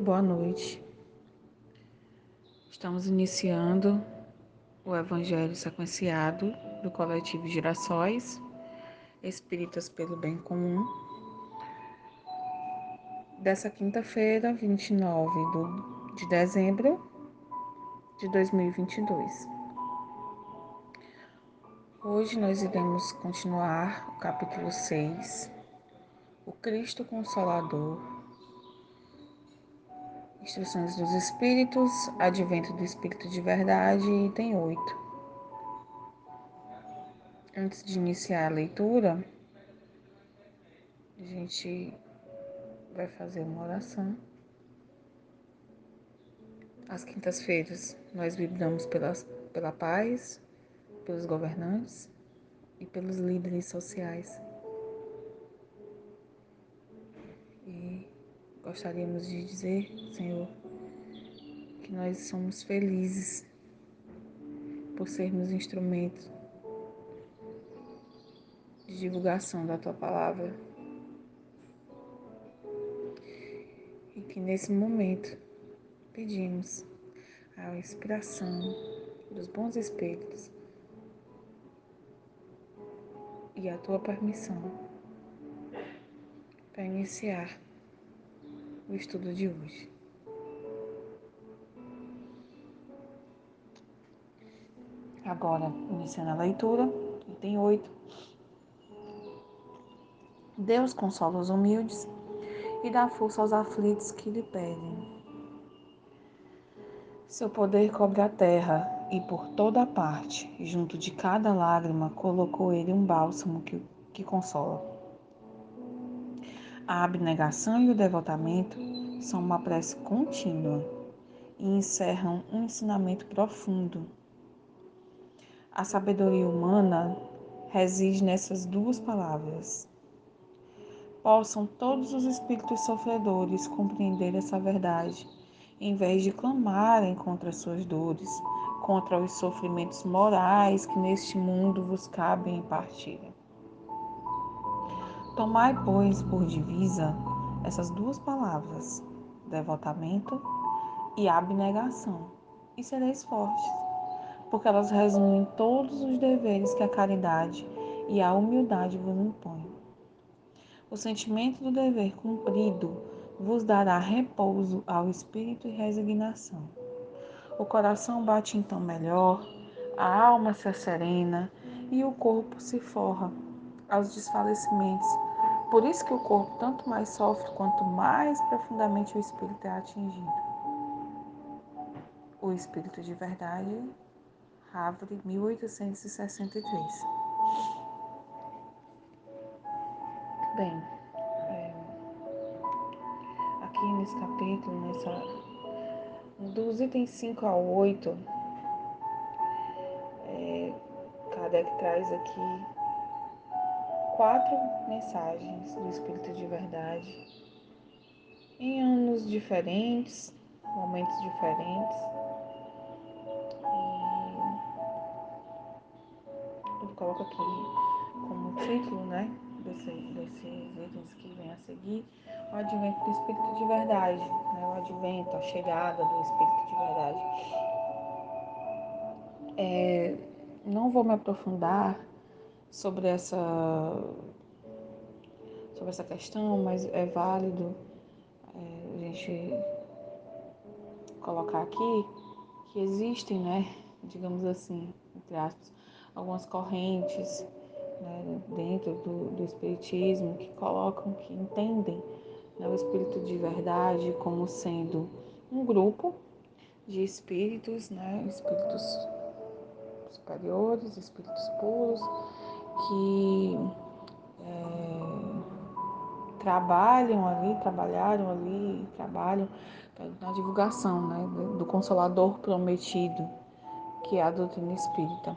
boa noite. Estamos iniciando o Evangelho sequenciado do coletivo Girassóis, Espíritas pelo Bem Comum, dessa quinta-feira, 29 do, de dezembro de 2022. Hoje nós iremos continuar o capítulo 6, o Cristo Consolador Instruções dos Espíritos, Advento do Espírito de Verdade, item 8. Antes de iniciar a leitura, a gente vai fazer uma oração. Às quintas-feiras, nós vibramos pela, pela paz, pelos governantes e pelos líderes sociais. Gostaríamos de dizer, Senhor, que nós somos felizes por sermos instrumentos de divulgação da tua palavra. E que nesse momento pedimos a inspiração dos bons espíritos e a tua permissão para iniciar o estudo de hoje. Agora, iniciando a leitura, item 8. Deus consola os humildes e dá força aos aflitos que lhe pedem. Seu poder cobre a terra e por toda parte, junto de cada lágrima, colocou ele um bálsamo que, que consola. A abnegação e o devotamento são uma prece contínua e encerram um ensinamento profundo. A sabedoria humana reside nessas duas palavras. Possam todos os espíritos sofredores compreender essa verdade, em vez de clamarem contra suas dores, contra os sofrimentos morais que neste mundo vos cabem em partilha. Tomai, pois, por divisa essas duas palavras, devotamento e abnegação, e sereis fortes, porque elas resumem todos os deveres que a caridade e a humildade vos impõem. O sentimento do dever cumprido vos dará repouso ao espírito e resignação. O coração bate então melhor, a alma se serena e o corpo se forra aos desfalecimentos por isso que o corpo tanto mais sofre quanto mais profundamente o espírito é atingido. O Espírito de Verdade, Havre, 1863. Bem, é, aqui nesse capítulo, nessa, dos itens 5 ao 8, é, Kardec traz aqui quatro mensagens do Espírito de Verdade em anos diferentes, momentos diferentes. E ele coloca aqui como título, né, desse, desses itens que vem a seguir, o advento do Espírito de Verdade, né, o advento, a chegada do Espírito de Verdade. É, não vou me aprofundar sobre essa sobre essa questão, mas é válido é, a gente colocar aqui que existem, né, digamos assim, entre aspas, algumas correntes né, dentro do, do espiritismo que colocam, que entendem né, o espírito de verdade como sendo um grupo de espíritos, né, espíritos superiores, espíritos puros, que é, trabalham ali, trabalharam ali, trabalham na divulgação né, do Consolador prometido, que é a doutrina espírita.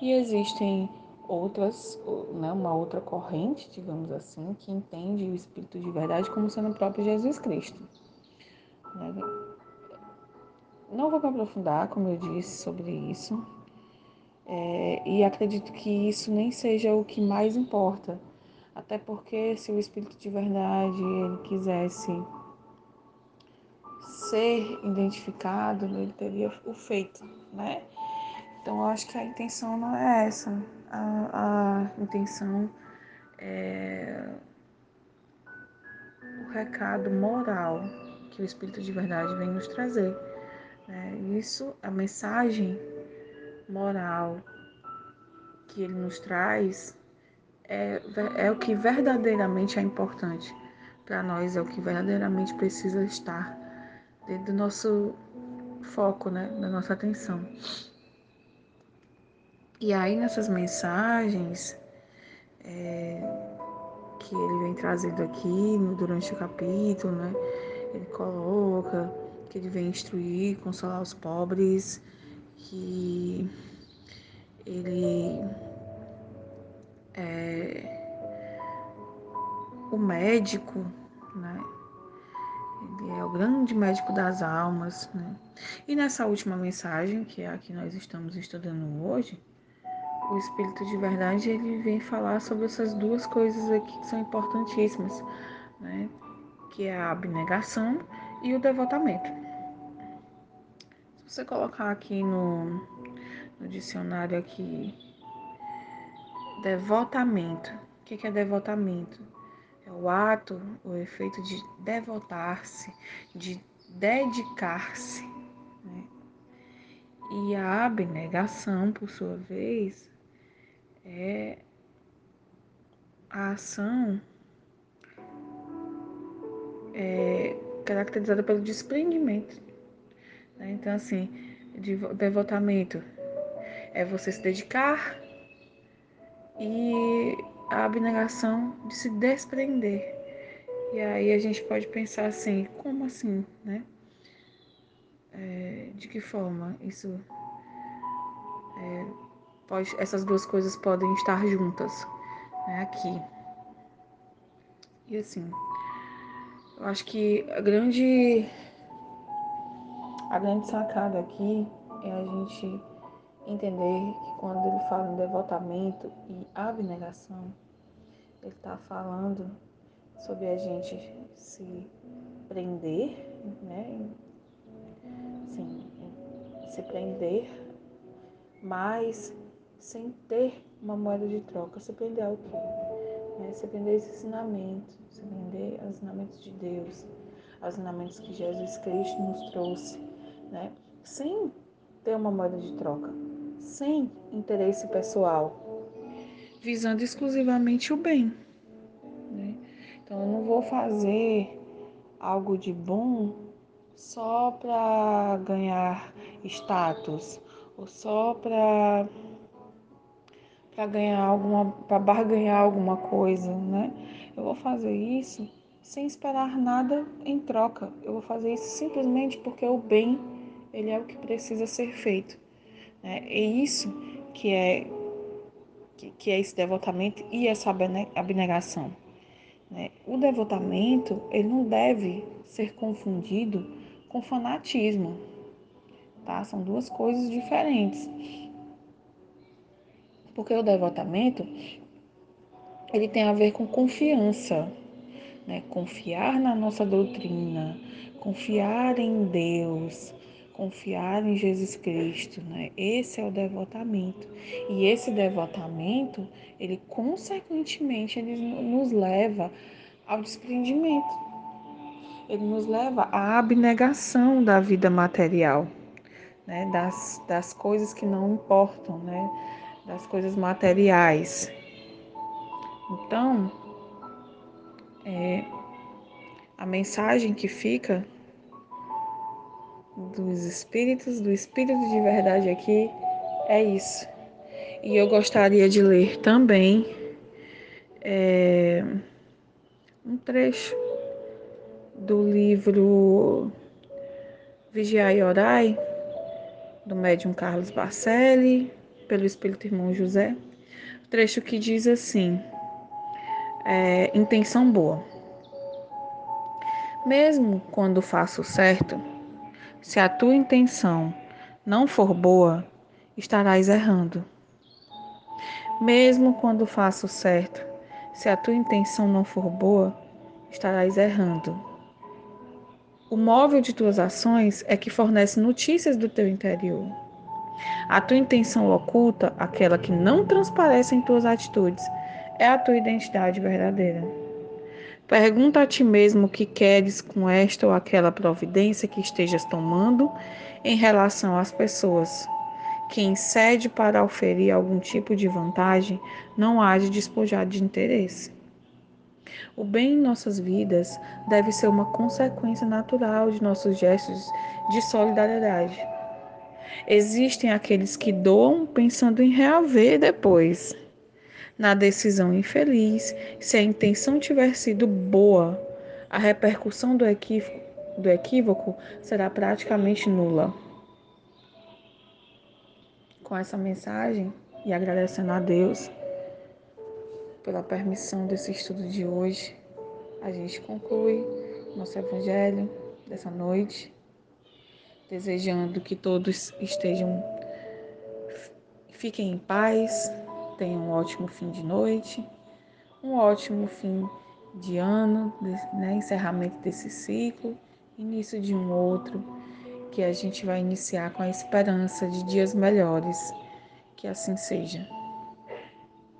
E existem outras, né, uma outra corrente, digamos assim, que entende o Espírito de verdade como sendo o próprio Jesus Cristo. Né? Não vou me aprofundar, como eu disse, sobre isso, é, e acredito que isso nem seja o que mais importa. Até porque se o Espírito de verdade ele quisesse ser identificado, ele teria o feito, né? Então eu acho que a intenção não é essa. A, a intenção é o recado moral que o Espírito de Verdade vem nos trazer. Né? Isso, a mensagem moral que ele nos traz é, é o que verdadeiramente é importante para nós, é o que verdadeiramente precisa estar dentro do nosso foco, né? da nossa atenção. E aí nessas mensagens é, que ele vem trazendo aqui durante o capítulo, né? Ele coloca que ele vem instruir, consolar os pobres, que ele é o médico, né? Ele é o grande médico das almas, né? E nessa última mensagem, que é a que nós estamos estudando hoje, o Espírito de Verdade ele vem falar sobre essas duas coisas aqui que são importantíssimas, né? Que é a abnegação e o devotamento. Você colocar aqui no, no dicionário aqui devotamento, o que é devotamento? É o ato, o efeito de devotar-se, de dedicar-se. Né? E a abnegação, por sua vez, é a ação é caracterizada pelo desprendimento. Né? Então, assim, devotamento é você se dedicar e a abnegação de se desprender. E aí a gente pode pensar assim, como assim, né? É, de que forma isso é, pode, essas duas coisas podem estar juntas né, aqui. E assim, eu acho que a grande a grande sacada aqui é a gente entender que quando ele fala em devotamento e abnegação, ele está falando sobre a gente se prender, né? Sim, se prender, mas sem ter uma moeda de troca. Se prender ao quê? Né? Se prender esse ensinamento, se prender aos ensinamentos de Deus, aos ensinamentos que Jesus Cristo nos trouxe, né? Sem ter uma moeda de troca, sem interesse pessoal, visando exclusivamente o bem. Né? Então, eu não vou fazer algo de bom só para ganhar status ou só para para ganhar alguma para barganhar alguma coisa, né? Eu vou fazer isso sem esperar nada em troca. Eu vou fazer isso simplesmente porque o bem ele é o que precisa ser feito. Né? É isso que é, que, que é esse devotamento e essa abnegação. Né? O devotamento ele não deve ser confundido com fanatismo. Tá? São duas coisas diferentes. Porque o devotamento ele tem a ver com confiança, né? Confiar na nossa doutrina, confiar em Deus, confiar em Jesus Cristo, né? Esse é o devotamento. E esse devotamento, ele consequentemente ele nos leva ao desprendimento. Ele nos leva à abnegação da vida material, né? Das, das coisas que não importam, né? Das coisas materiais. Então, é, a mensagem que fica dos espíritos, do espírito de verdade aqui, é isso. E eu gostaria de ler também é, um trecho do livro Vigiai e Orai, do médium Carlos Barcelli, pelo Espírito Irmão José. Trecho que diz assim: é, Intenção boa. Mesmo quando faço certo, se a tua intenção não for boa, estarás errando. Mesmo quando faço certo, se a tua intenção não for boa, estarás errando. O móvel de tuas ações é que fornece notícias do teu interior. A tua intenção oculta, aquela que não transparece em tuas atitudes, é a tua identidade verdadeira. Pergunta a ti mesmo o que queres com esta ou aquela providência que estejas tomando em relação às pessoas. Quem cede para oferir algum tipo de vantagem não há de despojar de interesse. O bem em nossas vidas deve ser uma consequência natural de nossos gestos de solidariedade. Existem aqueles que doam pensando em reaver depois. Na decisão infeliz, se a intenção tiver sido boa, a repercussão do equívoco, do equívoco será praticamente nula. Com essa mensagem e agradecendo a Deus pela permissão desse estudo de hoje, a gente conclui nosso evangelho dessa noite, desejando que todos estejam fiquem em paz, tenham um ótimo fim de noite, um ótimo fim de ano, né, encerramento desse ciclo, início de um outro, que a gente vai iniciar com a esperança de dias melhores. Que assim seja.